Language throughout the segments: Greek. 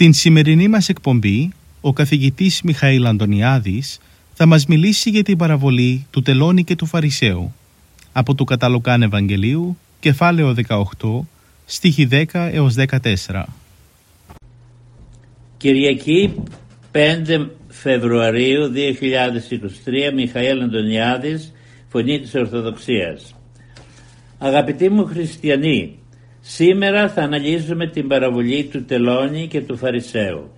Στην σημερινή μας εκπομπή, ο καθηγητής Μιχαήλ Αντωνιάδης θα μας μιλήσει για την παραβολή του Τελώνη και του Φαρισαίου από του Καταλοκάν Ευαγγελίου, κεφάλαιο 18, στίχη 10 έως 14. Κυριακή 5 Φεβρουαρίου 2023 Μιχαήλ Αντωνιάδης Φωνή της Ορθοδοξίας Αγαπητοί μου χριστιανοί Σήμερα θα αναλύσουμε την παραβολή του τελώνη και του φαρισαίου.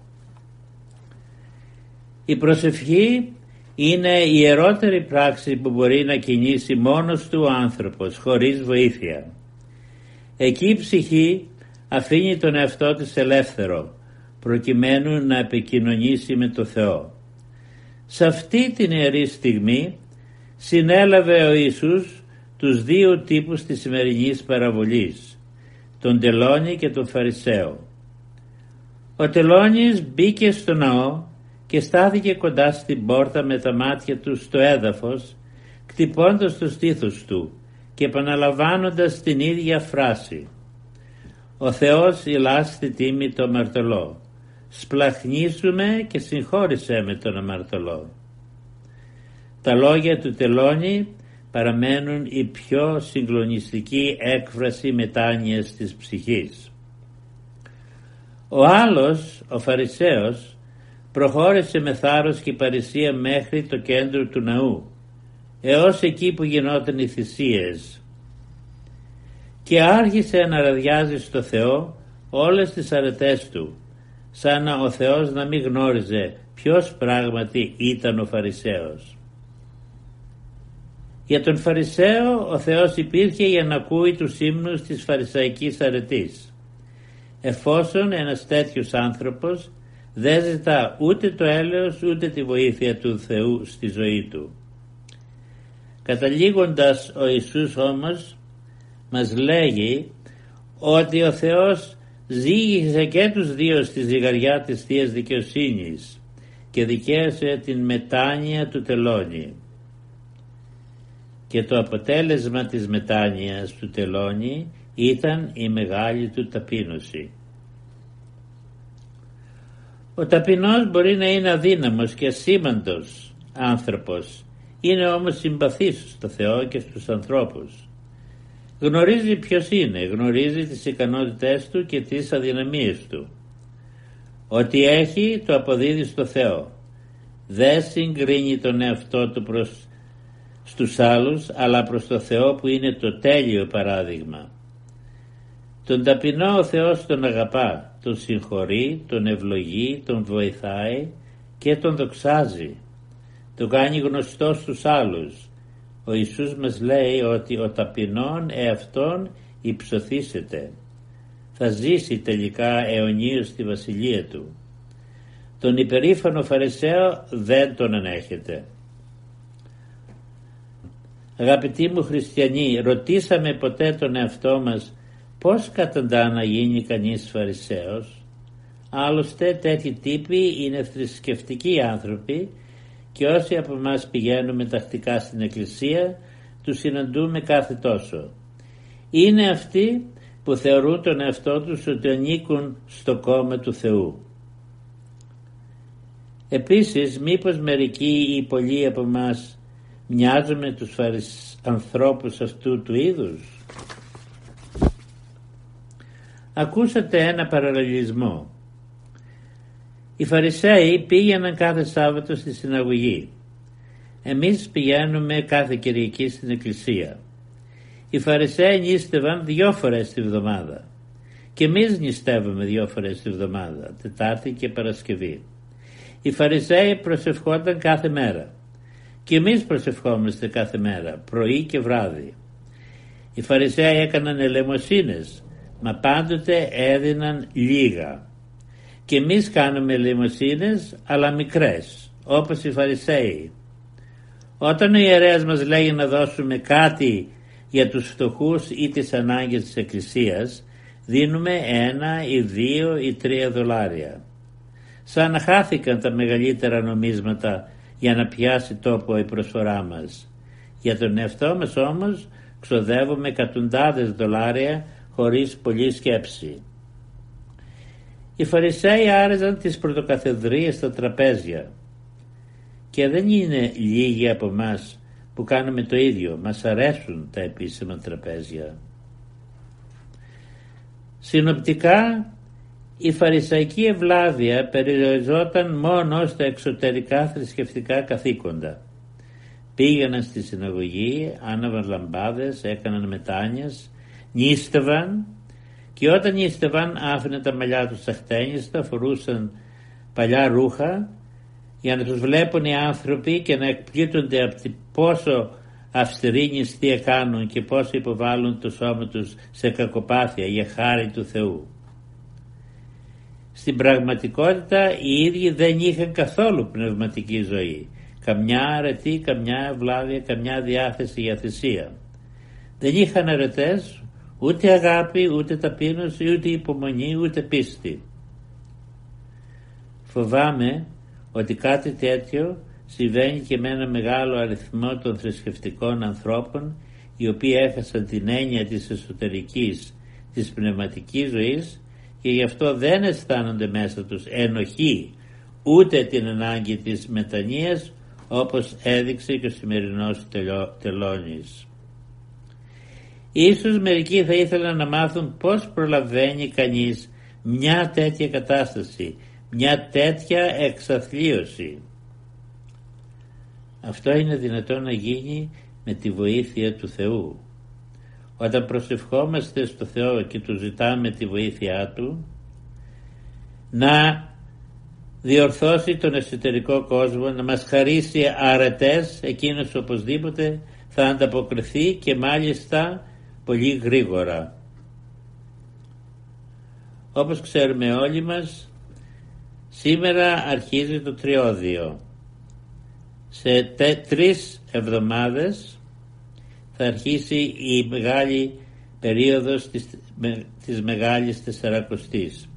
Η προσευχή είναι η ιερότερη πράξη που μπορεί να κινήσει μόνος του ο άνθρωπος χωρίς βοήθεια. Εκεί η ψυχή αφήνει τον εαυτό της ελεύθερο προκειμένου να επικοινωνήσει με το Θεό. Σε αυτή την ιερή στιγμή συνέλαβε ο Ιησούς τους δύο τύπους της σημερινής παραβολής τον Τελώνη και τον Φαρισαίο. Ο Τελώνης μπήκε στο ναό και στάθηκε κοντά στην πόρτα με τα μάτια του στο έδαφος, κτυπώντας το στήθος του και επαναλαμβάνοντας την ίδια φράση. Ο Θεός ηλά στη τίμη το αμαρτωλό. Σπλαχνίσουμε και συγχώρησέ με τον αμαρτωλό. Τα λόγια του Τελώνη παραμένουν η πιο συγκλονιστική έκφραση μετάνοιας της ψυχής. Ο άλλος, ο Φαρισαίος, προχώρησε με θάρρος και παρησία μέχρι το κέντρο του ναού, έως εκεί που γινόταν οι θυσίες και άρχισε να ραδιάζει στο Θεό όλες τις αρετές του, σαν να ο Θεός να μην γνώριζε ποιος πράγματι ήταν ο Φαρισαίος. Για τον Φαρισαίο ο Θεός υπήρχε για να ακούει τους ύμνους της φαρισαϊκής αρετής. Εφόσον ένας τέτοιος άνθρωπος δεν ζητά ούτε το έλεος ούτε τη βοήθεια του Θεού στη ζωή του. Καταλήγοντας ο Ιησούς όμως μας λέγει ότι ο Θεός ζήγησε και τους δύο στη ζυγαριά της Θείας Δικαιοσύνης και δικαίωσε την μετάνοια του τελώνη και το αποτέλεσμα της μετάνοιας του τελώνη ήταν η μεγάλη του ταπείνωση. Ο ταπεινός μπορεί να είναι αδύναμος και ασήμαντος άνθρωπος, είναι όμως συμπαθής στο Θεό και στους ανθρώπους. Γνωρίζει ποιος είναι, γνωρίζει τις ικανότητές του και τις αδυναμίες του. Ό,τι έχει το αποδίδει στο Θεό. Δεν συγκρίνει τον εαυτό του προς στους άλλους αλλά προς το Θεό που είναι το τέλειο παράδειγμα. Τον ταπεινό ο Θεός τον αγαπά, τον συγχωρεί, τον ευλογεί, τον βοηθάει και τον δοξάζει. Τον κάνει γνωστό στους άλλους. Ο Ιησούς μας λέει ότι ο ταπεινόν εαυτόν υψωθήσεται. Θα ζήσει τελικά αιωνίως στη βασιλεία του. Τον υπερήφανο Φαρισαίο δεν τον ανέχεται. Αγαπητοί μου χριστιανοί, ρωτήσαμε ποτέ τον εαυτό μας πώς καταντά να γίνει κανείς φαρισαίος. Άλλωστε τέτοιοι τύποι είναι θρησκευτικοί άνθρωποι και όσοι από εμάς πηγαίνουμε τακτικά στην εκκλησία τους συναντούμε κάθε τόσο. Είναι αυτοί που θεωρούν τον εαυτό τους ότι ανήκουν στο κόμμα του Θεού. Επίσης μήπως μερικοί ή πολλοί από εμάς μοιάζουμε τους φαρις... ανθρώπους αυτού του είδους. Ακούσατε ένα παραλληλισμό. Οι Φαρισαίοι πήγαιναν κάθε Σάββατο στη συναγωγή. Εμείς πηγαίνουμε κάθε Κυριακή στην Εκκλησία. Οι Φαρισαίοι νίστευαν δυο φορές τη βδομάδα. Και εμείς νηστεύουμε δυο φορές τη βδομάδα, Τετάρτη και Παρασκευή. Οι Φαρισαίοι προσευχόταν κάθε μέρα. Και εμείς προσευχόμαστε κάθε μέρα, πρωί και βράδυ. Οι Φαρισαίοι έκαναν ελεμοσύνες, μα πάντοτε έδιναν λίγα. Και εμείς κάνουμε ελεμοσύνες, αλλά μικρές, όπως οι Φαρισαίοι. Όταν ο ιερέας μας λέει να δώσουμε κάτι για τους φτωχούς ή τις ανάγκες της Εκκλησίας, δίνουμε ένα ή δύο ή τρία δολάρια. Σαν να χάθηκαν τα μεγαλύτερα νομίσματα για να πιάσει τόπο η προσφορά μας. Για τον εαυτό μας όμως ξοδεύουμε εκατοντάδες δολάρια χωρίς πολλή σκέψη. Οι Φαρισαίοι άρεζαν τις πρωτοκαθεδρίες στα τραπέζια και δεν είναι λίγοι από εμάς που κάνουμε το ίδιο. Μας αρέσουν τα επίσημα τραπέζια. Συνοπτικά η φαρισαϊκή ευλάβεια περιοριζόταν μόνο στα εξωτερικά θρησκευτικά καθήκοντα. Πήγαιναν στη συναγωγή, άναβαν λαμπάδες, έκαναν μετάνιες, νίστευαν και όταν νίστευαν άφηναν τα μαλλιά τους αχτένιστα, φορούσαν παλιά ρούχα για να τους βλέπουν οι άνθρωποι και να εκπλήττονται από πόσο αυστηρή νηστεία κάνουν και πόσο υποβάλλουν το σώμα τους σε κακοπάθεια για χάρη του Θεού. Στην πραγματικότητα οι ίδιοι δεν είχαν καθόλου πνευματική ζωή. Καμιά αρετή, καμιά ευλάβεια, καμιά διάθεση για θυσία. Δεν είχαν αρετές, ούτε αγάπη, ούτε ταπείνωση, ούτε υπομονή, ούτε πίστη. Φοβάμαι ότι κάτι τέτοιο συμβαίνει και με ένα μεγάλο αριθμό των θρησκευτικών ανθρώπων οι οποίοι έχασαν την έννοια της εσωτερικής, της πνευματικής ζωής και γι' αυτό δεν αισθάνονται μέσα τους ενοχή ούτε την ανάγκη της μετανοίας όπως έδειξε και ο σημερινός τελώνης. Ίσως μερικοί θα ήθελαν να μάθουν πώς προλαβαίνει κανείς μια τέτοια κατάσταση μια τέτοια εξαθλίωση. Αυτό είναι δυνατόν να γίνει με τη βοήθεια του Θεού. Όταν προσευχόμαστε στο Θεό και του ζητάμε τη βοήθειά Του, να διορθώσει τον εσωτερικό κόσμο, να μας χαρίσει αρετές, εκείνος οπωσδήποτε θα ανταποκριθεί και μάλιστα πολύ γρήγορα. Όπως ξέρουμε όλοι μας, Σήμερα αρχίζει το τριώδιο. Σε τε, τρεις εβδομάδες θα αρχίσει η μεγάλη περίοδος της, με, της Μεγάλης Τεσσαρακοστής.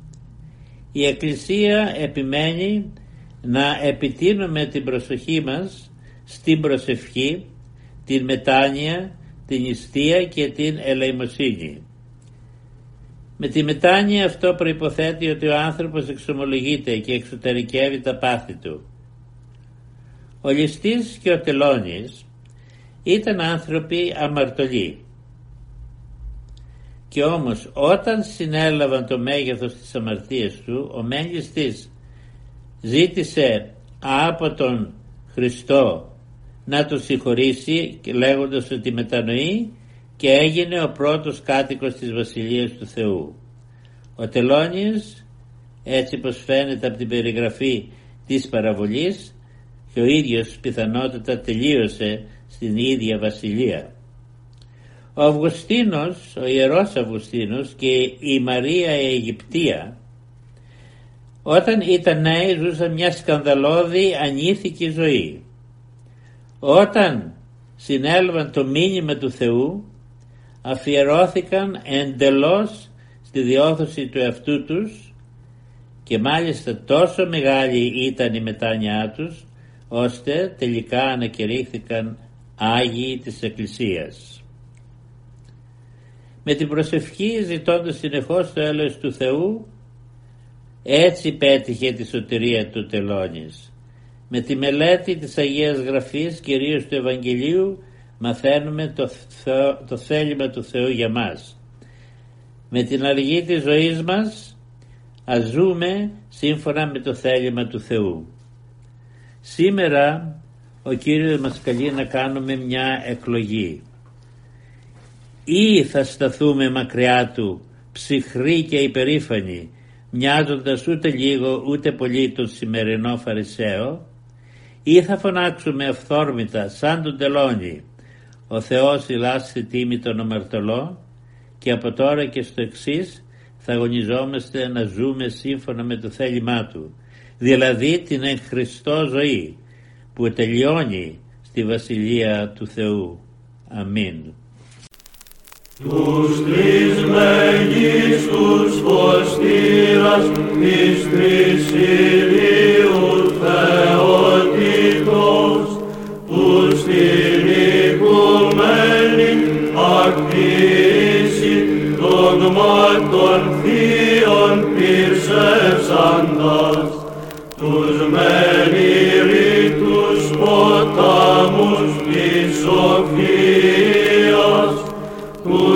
Η Εκκλησία επιμένει να επιτείνουμε την προσοχή μας στην προσευχή, την μετάνοια, την νηστεία και την ελεημοσύνη. Με τη μετάνοια αυτό προϋποθέτει ότι ο άνθρωπος εξομολογείται και εξωτερικεύει τα πάθη του. Ο ληστής και ο τελώνης ήταν άνθρωποι αμαρτωλοί. Και όμως όταν συνέλαβαν το μέγεθος της αμαρτίας του, ο μεν ζήτησε από τον Χριστό να τον συγχωρήσει λέγοντας ότι μετανοεί και έγινε ο πρώτος κάτοικος της Βασιλείας του Θεού. Ο Τελώνης, έτσι πως φαίνεται από την περιγραφή της παραβολής, και ο ίδιος πιθανότατα τελείωσε στην ίδια βασιλεία. Ο Αυγουστίνος, ο Ιερός Αυγουστίνος και η Μαρία η Αιγυπτία όταν ήταν νέοι ζούσαν μια σκανδαλώδη ανήθικη ζωή. Όταν συνέλαβαν το μήνυμα του Θεού αφιερώθηκαν εντελώς στη διόρθωση του εαυτού τους και μάλιστα τόσο μεγάλη ήταν η μετάνοιά τους ώστε τελικά ανακηρύχθηκαν Άγιοι της Εκκλησίας. Με την προσευχή ζητώντας συνεχώς το έλεος του Θεού έτσι πέτυχε τη σωτηρία του τελώνης. Με τη μελέτη της Αγίας Γραφής κυρίως του Ευαγγελίου μαθαίνουμε το, το θέλημα του Θεού για μας. Με την αργή της ζωής μας ας ζούμε σύμφωνα με το θέλημα του Θεού. Σήμερα ο Κύριος μας καλεί να κάνουμε μια εκλογή. Ή θα σταθούμε μακριά Του, ψυχροί και υπερήφανοι, μοιάζοντας ούτε λίγο ούτε πολύ τον σημερινό Φαρισαίο ή θα φωνάξουμε αυθόρμητα σαν τον τελώνι ο Θεός ηλάσσει τίμη τον ομαρτωλό και από τώρα και στο εξής θα αγωνιζόμαστε να ζούμε σύμφωνα με το θέλημά Του δηλαδή την εν Χριστώ ζωή που τελειώνει στη Βασιλεία του Θεού. Αμήν. Τους τρεις μεγίστους φωστήρας της τρεις ηλίου θεότητος τους την οικουμένη ακτήση δογμάτων θείων πυρσεύσαντας της σοφίας τους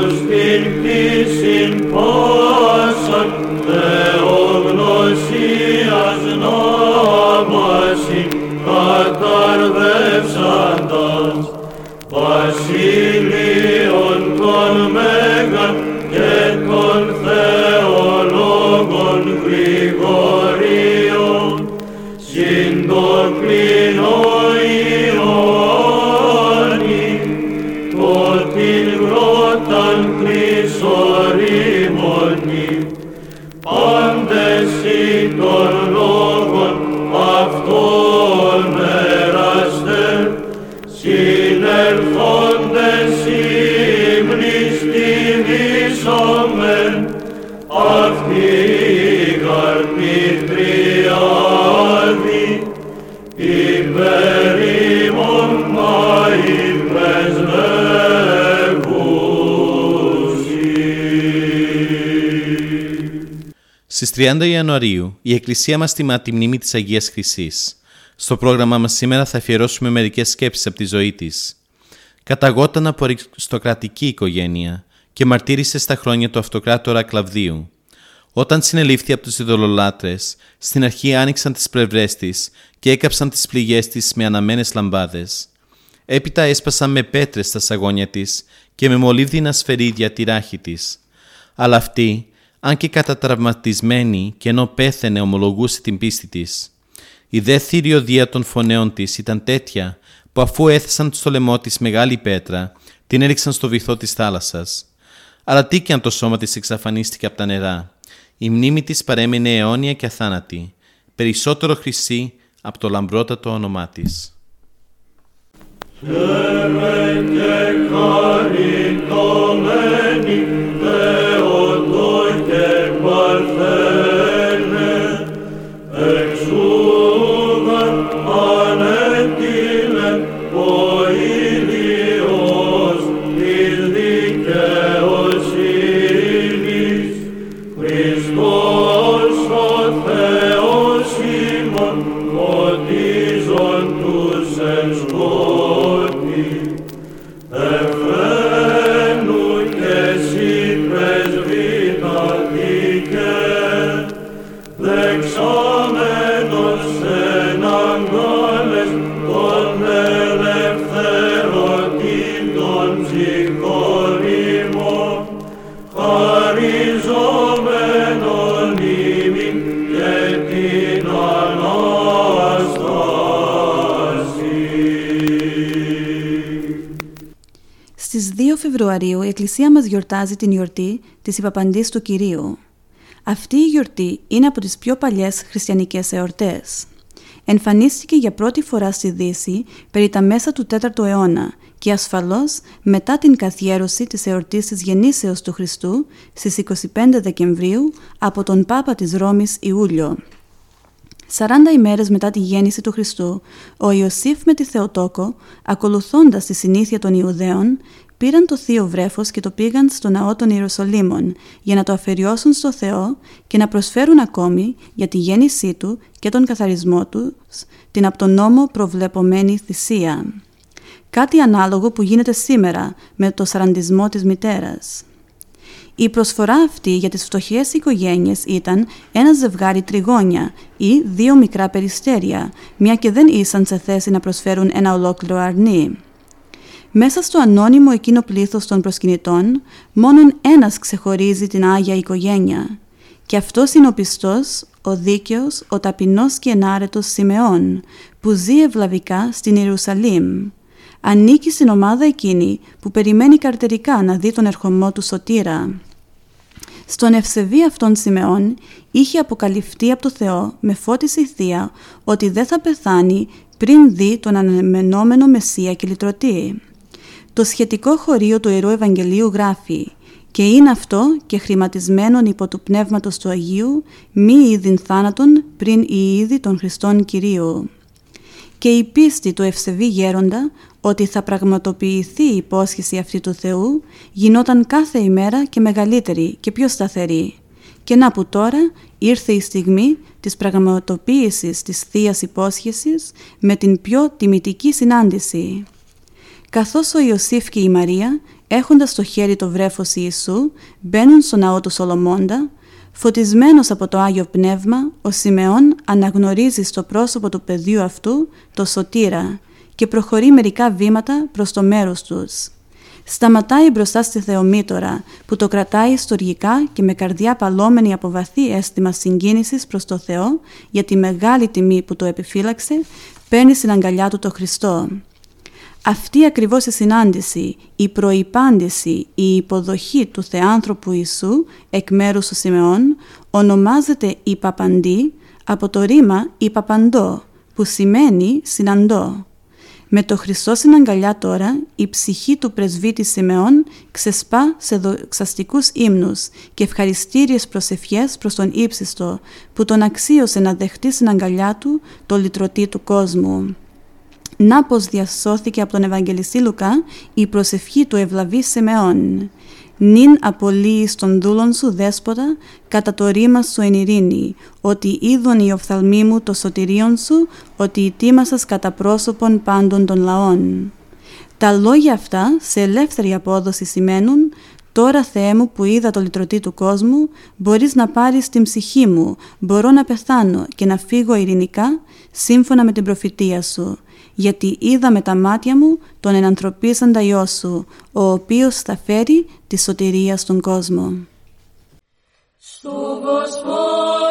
Στις 30 Ιανουαρίου η Εκκλησία μας τιμά τη μνήμη της Αγίας Χρυσής. Στο πρόγραμμά μας σήμερα θα αφιερώσουμε μερικές σκέψεις από τη ζωή της. Καταγόταν από αριστοκρατική οικογένεια και μαρτύρησε στα χρόνια του αυτοκράτορα Κλαβδίου. Όταν συνελήφθη από τους ειδωλολάτρες, στην αρχή άνοιξαν τις πλευρές της και έκαψαν τις πληγές της με αναμένες λαμπάδες. Έπειτα έσπασαν με πέτρες στα σαγόνια της και με μολύβδινα σφαιρίδια τη ράχη της. Αλλά αυτή, αν και κατατραυματισμένη και ενώ πέθαινε ομολογούσε την πίστη της. Η δε θηριωδία των φωνέων της ήταν τέτοια που αφού έθεσαν στο λαιμό της μεγάλη πέτρα, την έριξαν στο βυθό της θάλασσας. Αλλά τι και αν το σώμα της εξαφανίστηκε από τα νερά. Η μνήμη της παρέμεινε αιώνια και αθάνατη, περισσότερο χρυσή από το λαμπρότατο όνομά της. Χαίρε και Στις 2 Φεβρουαρίου η Εκκλησία μας γιορτάζει την γιορτή της Υπαπαντής του Κυρίου. Αυτή η γιορτή είναι από τις πιο παλιές χριστιανικές εορτές. Εμφανίστηκε για πρώτη φορά στη Δύση περί τα μέσα του 4ου αιώνα και ασφαλώς μετά την καθιέρωση της εορτής της Γεννήσεως του Χριστού στις 25 Δεκεμβρίου από τον Πάπα της Ρώμης Ιούλιο. 40 ημέρες μετά τη γέννηση του Χριστού, ο Ιωσήφ με τη Θεοτόκο, ακολουθώντας τη συνήθεια των Ιουδαίων, πήραν το θείο βρέφος και το πήγαν στο ναό των Ιεροσολύμων για να το αφαιριώσουν στο Θεό και να προσφέρουν ακόμη για τη γέννησή του και τον καθαρισμό τους την από τον νόμο προβλεπομένη θυσία. Κάτι ανάλογο που γίνεται σήμερα με το σαραντισμό της μητέρας. Η προσφορά αυτή για τις φτωχές οικογένειες ήταν ένα ζευγάρι τριγώνια ή δύο μικρά περιστέρια, μια και δεν ήσαν σε θέση να προσφέρουν ένα ολόκληρο αρνί. Μέσα στο ανώνυμο εκείνο πλήθος των προσκυνητών, μόνον ένας ξεχωρίζει την Άγια οικογένεια. Και αυτός είναι ο πιστός, ο δίκαιος, ο ταπεινός και ενάρετος Σιμεών, που ζει ευλαβικά στην Ιερουσαλήμ. Ανήκει στην ομάδα εκείνη που περιμένει καρτερικά να δει τον ερχομό του σωτήρα. Στον ευσεβή αυτόν Σιμεών είχε αποκαλυφθεί από το Θεό με φώτιση θεία ότι δεν θα πεθάνει πριν δει τον αναμενόμενο Μεσσία και λυτρωτή. Το σχετικό χωρίο του Ιερού Ευαγγελίου γράφει «Και είναι αυτό και χρηματισμένον υπό του Πνεύματος του Αγίου μη είδην θάνατον πριν η είδη των Χριστών Κυρίου». Και η πίστη του ευσεβή γέροντα ότι θα πραγματοποιηθεί η υπόσχεση αυτή του Θεού γινόταν κάθε ημέρα και μεγαλύτερη και πιο σταθερή. Και να που τώρα ήρθε η στιγμή της πραγματοποίησης της θείας υπόσχεσης με την πιο τιμητική συνάντηση. Καθώς ο Ιωσήφ και η Μαρία, έχοντας στο χέρι το βρέφος Ιησού, μπαίνουν στο ναό του Σολομώντα, φωτισμένος από το Άγιο Πνεύμα, ο Σιμεών αναγνωρίζει στο πρόσωπο του παιδιού αυτού το σωτήρα και προχωρεί μερικά βήματα προς το μέρος τους. Σταματάει μπροστά στη Θεομήτωρα που το κρατάει στοργικά και με καρδιά παλόμενη από βαθύ αίσθημα συγκίνησης προς το Θεό για τη μεγάλη τιμή που το επιφύλαξε, παίρνει στην αγκαλιά του το Χριστό. Αυτή ακριβώς η συνάντηση, η προϋπάντηση, η υποδοχή του Θεάνθρωπου Ιησού εκ μέρους του Σιμεών ονομάζεται η Παπαντή από το ρήμα η Παπαντό που σημαίνει συναντώ. Με το Χριστό στην αγκαλιά τώρα, η ψυχή του πρεσβύτη Σιμεών ξεσπά σε δοξαστικούς ύμνους και ευχαριστήριες προσευχές προς τον ύψιστο, που τον αξίωσε να δεχτεί στην αγκαλιά του το λυτρωτή του κόσμου. Να πως διασώθηκε από τον Ευαγγελιστή Λουκά η προσευχή του ευλαβή Σιμεών νυν απολύεις των δούλων σου δέσποτα κατά το ρήμα σου εν ειρήνη, ότι είδον οι οφθαλμοί μου το σωτηρίον σου, ότι ετοίμασας κατά πρόσωπον πάντων των λαών. Τα λόγια αυτά σε ελεύθερη απόδοση σημαίνουν «Τώρα Θεέ μου που είδα το λυτρωτή του κόσμου, μπορείς να πάρεις την ψυχή μου, μπορώ να πεθάνω και να φύγω ειρηνικά σύμφωνα με την προφητεία σου» γιατί είδα με τα μάτια μου τον ενανθρωπίσαντα Υιό σου, ο οποίος θα φέρει τη σωτηρία στον κόσμο. Christmas, yeah.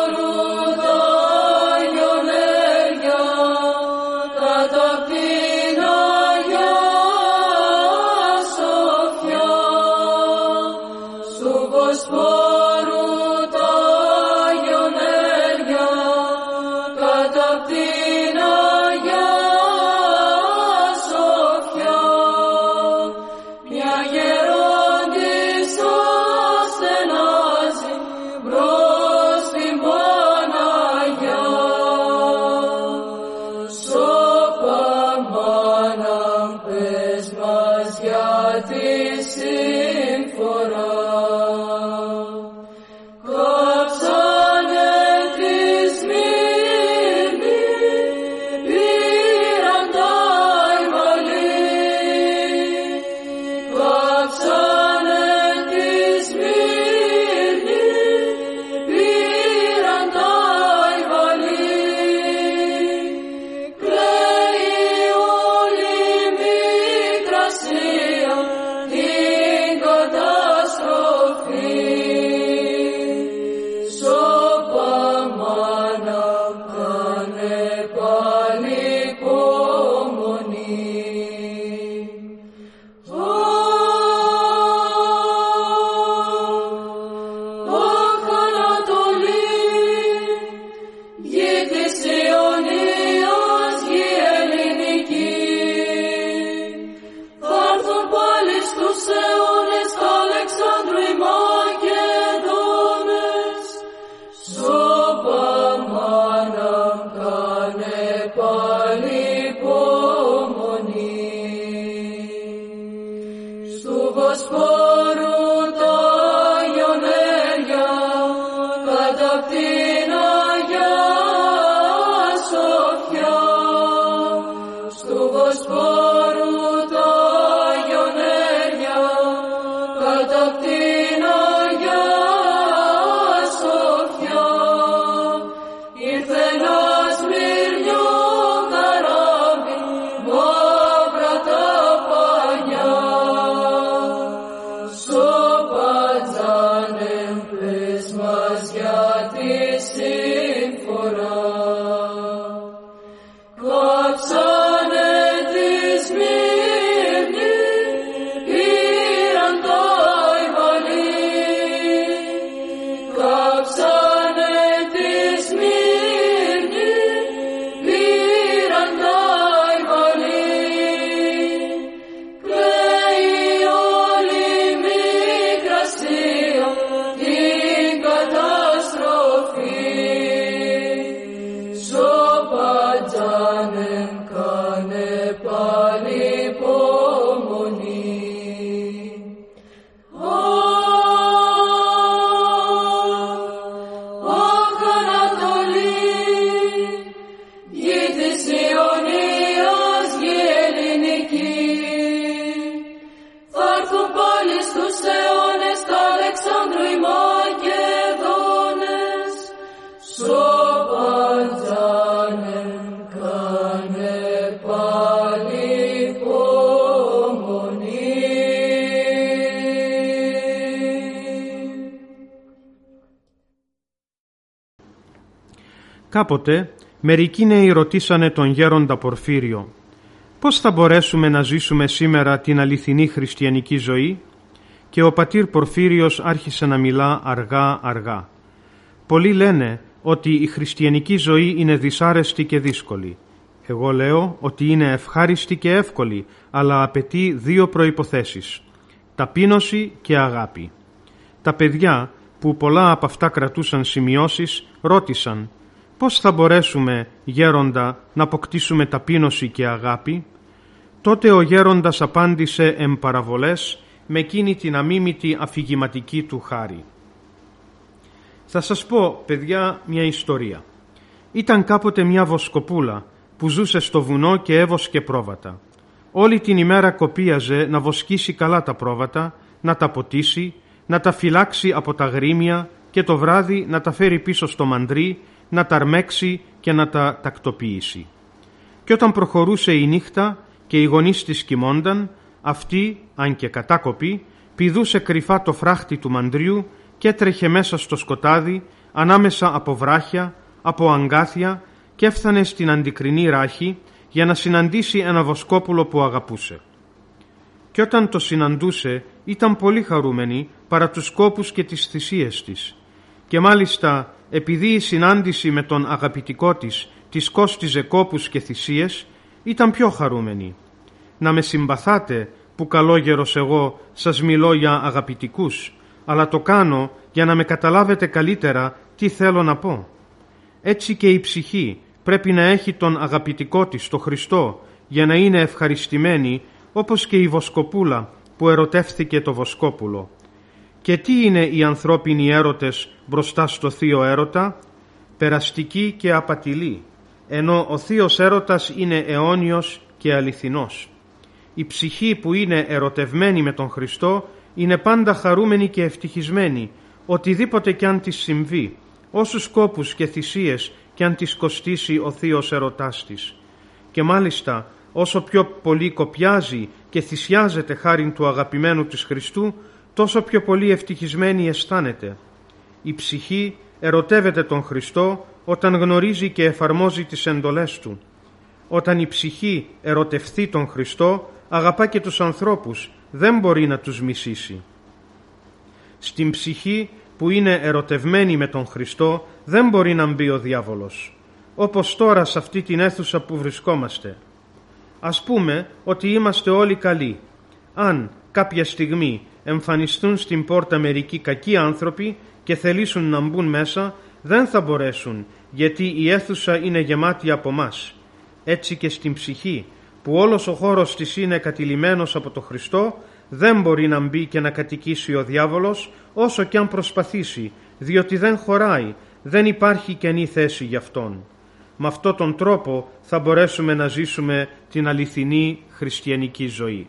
Κάποτε μερικοί νέοι ρωτήσανε τον γέροντα Πορφύριο «Πώς θα μπορέσουμε να ζήσουμε σήμερα την αληθινή χριστιανική ζωή» και ο πατήρ Πορφύριος άρχισε να μιλά αργά αργά. Πολλοί λένε ότι η χριστιανική ζωή είναι δυσάρεστη και δύσκολη. Εγώ λέω ότι είναι ευχάριστη και εύκολη, αλλά απαιτεί δύο προϋποθέσεις. Ταπείνωση και αγάπη. Τα παιδιά που πολλά από αυτά κρατούσαν σημειώσεις ρώτησαν Πώς θα μπορέσουμε, γέροντα, να αποκτήσουμε ταπείνωση και αγάπη; Τότε ο γέροντας απάντησε εμπαραβολές με εκείνη την αμίμητη αφηγηματική του χάρη. Θα σας πω, παιδιά, μια ιστορία. Ήταν κάποτε μια βοσκοπούλα που ζούσε στο βουνό και έβοσκε πρόβατα. Όλη την ημέρα κοπίαζε να βοσκήσει καλά τα πρόβατα, να τα ποτίσει, να τα φυλάξει από τα γρήμια και το βράδυ να τα φέρει πίσω στο μαντρί να τα αρμέξει και να τα τακτοποιήσει. Και όταν προχωρούσε η νύχτα και οι γονείς της κοιμόνταν, αυτή, αν και κατάκοπη, πηδούσε κρυφά το φράχτη του μαντριού και έτρεχε μέσα στο σκοτάδι, ανάμεσα από βράχια, από αγκάθια και έφτανε στην αντικρινή ράχη για να συναντήσει ένα βοσκόπουλο που αγαπούσε. Και όταν το συναντούσε ήταν πολύ χαρούμενη παρά τους σκόπους και τις θυσίες της και μάλιστα επειδή η συνάντηση με τον αγαπητικό της της κόστιζε κόπους και θυσίες, ήταν πιο χαρούμενη. Να με συμπαθάτε που καλόγερος εγώ σας μιλώ για αγαπητικούς, αλλά το κάνω για να με καταλάβετε καλύτερα τι θέλω να πω. Έτσι και η ψυχή πρέπει να έχει τον αγαπητικό της, το Χριστό, για να είναι ευχαριστημένη, όπως και η βοσκοπούλα που ερωτεύθηκε το βοσκόπουλο. Και τι είναι οι ανθρώπινοι έρωτες μπροστά στο θείο έρωτα, περαστική και απατηλή, ενώ ο θείος έρωτας είναι αιώνιος και αληθινός. Η ψυχή που είναι ερωτευμένη με τον Χριστό είναι πάντα χαρούμενη και ευτυχισμένη, οτιδήποτε κι αν της συμβεί, όσους σκόπους και θυσίες κι αν της κοστίσει ο θείος ερωτάς της. Και μάλιστα όσο πιο πολύ κοπιάζει και θυσιάζεται χάριν του αγαπημένου της Χριστού, τόσο πιο πολύ ευτυχισμένη αισθάνεται. Η ψυχή ερωτεύεται τον Χριστό όταν γνωρίζει και εφαρμόζει τις εντολές Του. Όταν η ψυχή ερωτευθεί τον Χριστό, αγαπά και τους ανθρώπους, δεν μπορεί να τους μισήσει. Στην ψυχή που είναι ερωτευμένη με τον Χριστό, δεν μπορεί να μπει ο διάβολος. Όπως τώρα σε αυτή την αίθουσα που βρισκόμαστε. Ας πούμε ότι είμαστε όλοι καλοί. Αν κάποια στιγμή εμφανιστούν στην πόρτα μερικοί κακοί άνθρωποι και θελήσουν να μπουν μέσα, δεν θα μπορέσουν, γιατί η αίθουσα είναι γεμάτη από μας. Έτσι και στην ψυχή, που όλος ο χώρος της είναι κατηλημένος από το Χριστό, δεν μπορεί να μπει και να κατοικήσει ο διάβολος, όσο κι αν προσπαθήσει, διότι δεν χωράει, δεν υπάρχει καινή θέση για αυτόν. Με αυτόν τον τρόπο θα μπορέσουμε να ζήσουμε την αληθινή χριστιανική ζωή.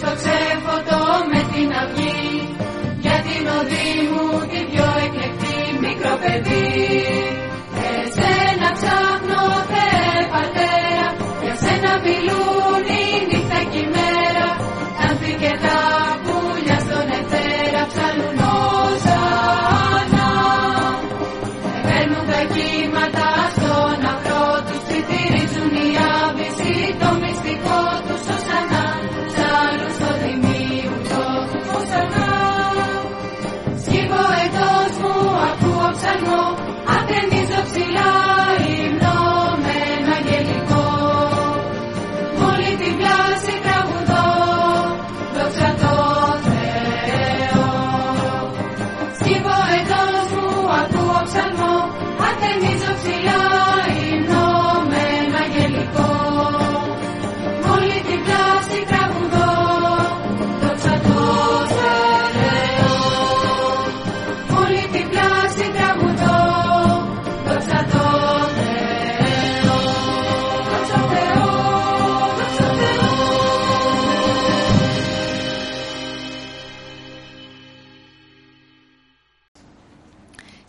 Στο ξέφωτο με την αυγή για την οδή μου την πιο εκλεκτή μικρό παιδί.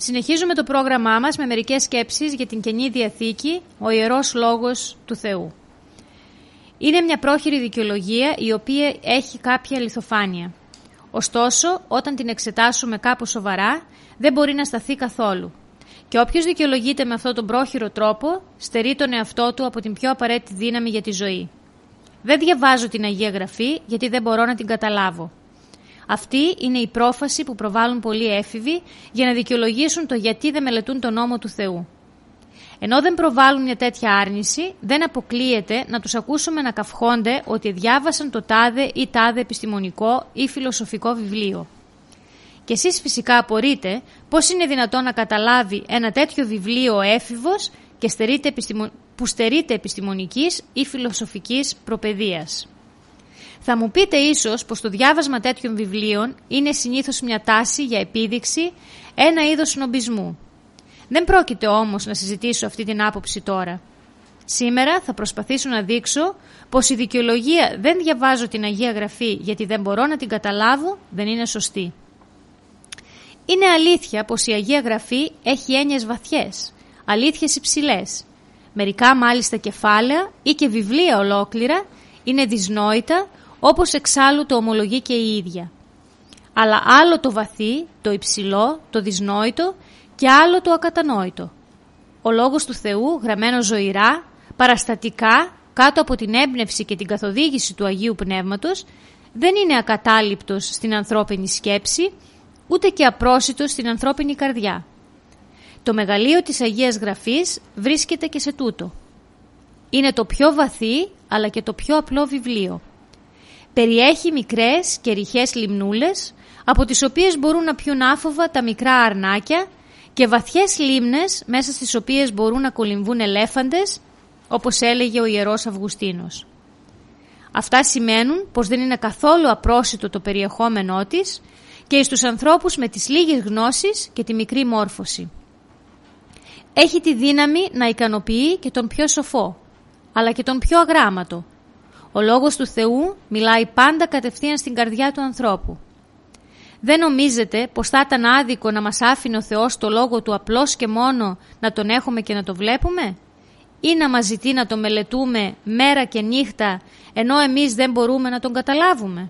Συνεχίζουμε το πρόγραμμά μας με μερικές σκέψεις για την Καινή Διαθήκη, ο Ιερός Λόγος του Θεού. Είναι μια πρόχειρη δικαιολογία η οποία έχει κάποια λιθοφάνεια. Ωστόσο, όταν την εξετάσουμε κάπως σοβαρά, δεν μπορεί να σταθεί καθόλου. Και όποιος δικαιολογείται με αυτόν τον πρόχειρο τρόπο, στερεί τον εαυτό του από την πιο απαραίτητη δύναμη για τη ζωή. Δεν διαβάζω την Αγία Γραφή γιατί δεν μπορώ να την καταλάβω. Αυτή είναι η πρόφαση που προβάλλουν πολλοί έφηβοι για να δικαιολογήσουν το γιατί δεν μελετούν τον νόμο του Θεού. Ενώ δεν προβάλλουν μια τέτοια άρνηση, δεν αποκλείεται να τους ακούσουμε να καυχόνται ότι διάβασαν το τάδε ή τάδε επιστημονικό ή φιλοσοφικό βιβλίο. Και εσείς φυσικά απορείτε πώς είναι δυνατόν να καταλάβει ένα τέτοιο βιβλίο ο έφηβος και στερείται επιστημο... που στερείται επιστημονικής ή φιλοσοφικής προπαιδείας. Θα μου πείτε ίσως πως το διάβασμα τέτοιων βιβλίων είναι συνήθως μια τάση για επίδειξη, ένα είδος σνομπισμού. Δεν πρόκειται όμως να συζητήσω αυτή την άποψη τώρα. Σήμερα θα προσπαθήσω να δείξω πως η δικαιολογία «δεν διαβάζω την Αγία Γραφή γιατί δεν μπορώ να την καταλάβω» δεν είναι σωστή. Είναι αλήθεια πως η Αγία Γραφή έχει έννοιες βαθιές, αλήθειες υψηλές. Μερικά μάλιστα κεφάλαια ή και βιβλία ολόκληρα είναι δυσνόητα όπως εξάλλου το ομολογεί και η ίδια. Αλλά άλλο το βαθύ, το υψηλό, το δυσνόητο και άλλο το ακατανόητο. Ο Λόγος του Θεού, γραμμένο ζωηρά, παραστατικά, κάτω από την έμπνευση και την καθοδήγηση του Αγίου Πνεύματος, δεν είναι ακατάληπτος στην ανθρώπινη σκέψη, ούτε και απρόσιτος στην ανθρώπινη καρδιά. Το μεγαλείο της Αγίας Γραφής βρίσκεται και σε τούτο. Είναι το πιο βαθύ, αλλά και το πιο απλό βιβλίο. Περιέχει μικρές και ρηχές λιμνούλες, από τις οποίες μπορούν να πιούν άφοβα τα μικρά αρνάκια και βαθιές λίμνες μέσα στις οποίες μπορούν να κολυμβούν ελέφαντες, όπως έλεγε ο Ιερός Αυγουστίνος. Αυτά σημαίνουν πως δεν είναι καθόλου απρόσιτο το περιεχόμενό της και εις τους ανθρώπους με τις λίγες γνώσεις και τη μικρή μόρφωση. Έχει τη δύναμη να ικανοποιεί και τον πιο σοφό, αλλά και τον πιο αγράμματο. Ο λόγος του Θεού μιλάει πάντα κατευθείαν στην καρδιά του ανθρώπου. Δεν νομίζετε πως θα ήταν άδικο να μας άφηνε ο Θεός το λόγο του απλώς και μόνο να τον έχουμε και να το βλέπουμε; Ή να μας ζητεί να το μελετούμε μέρα και νύχτα ενώ εμείς δεν μπορούμε να τον καταλάβουμε;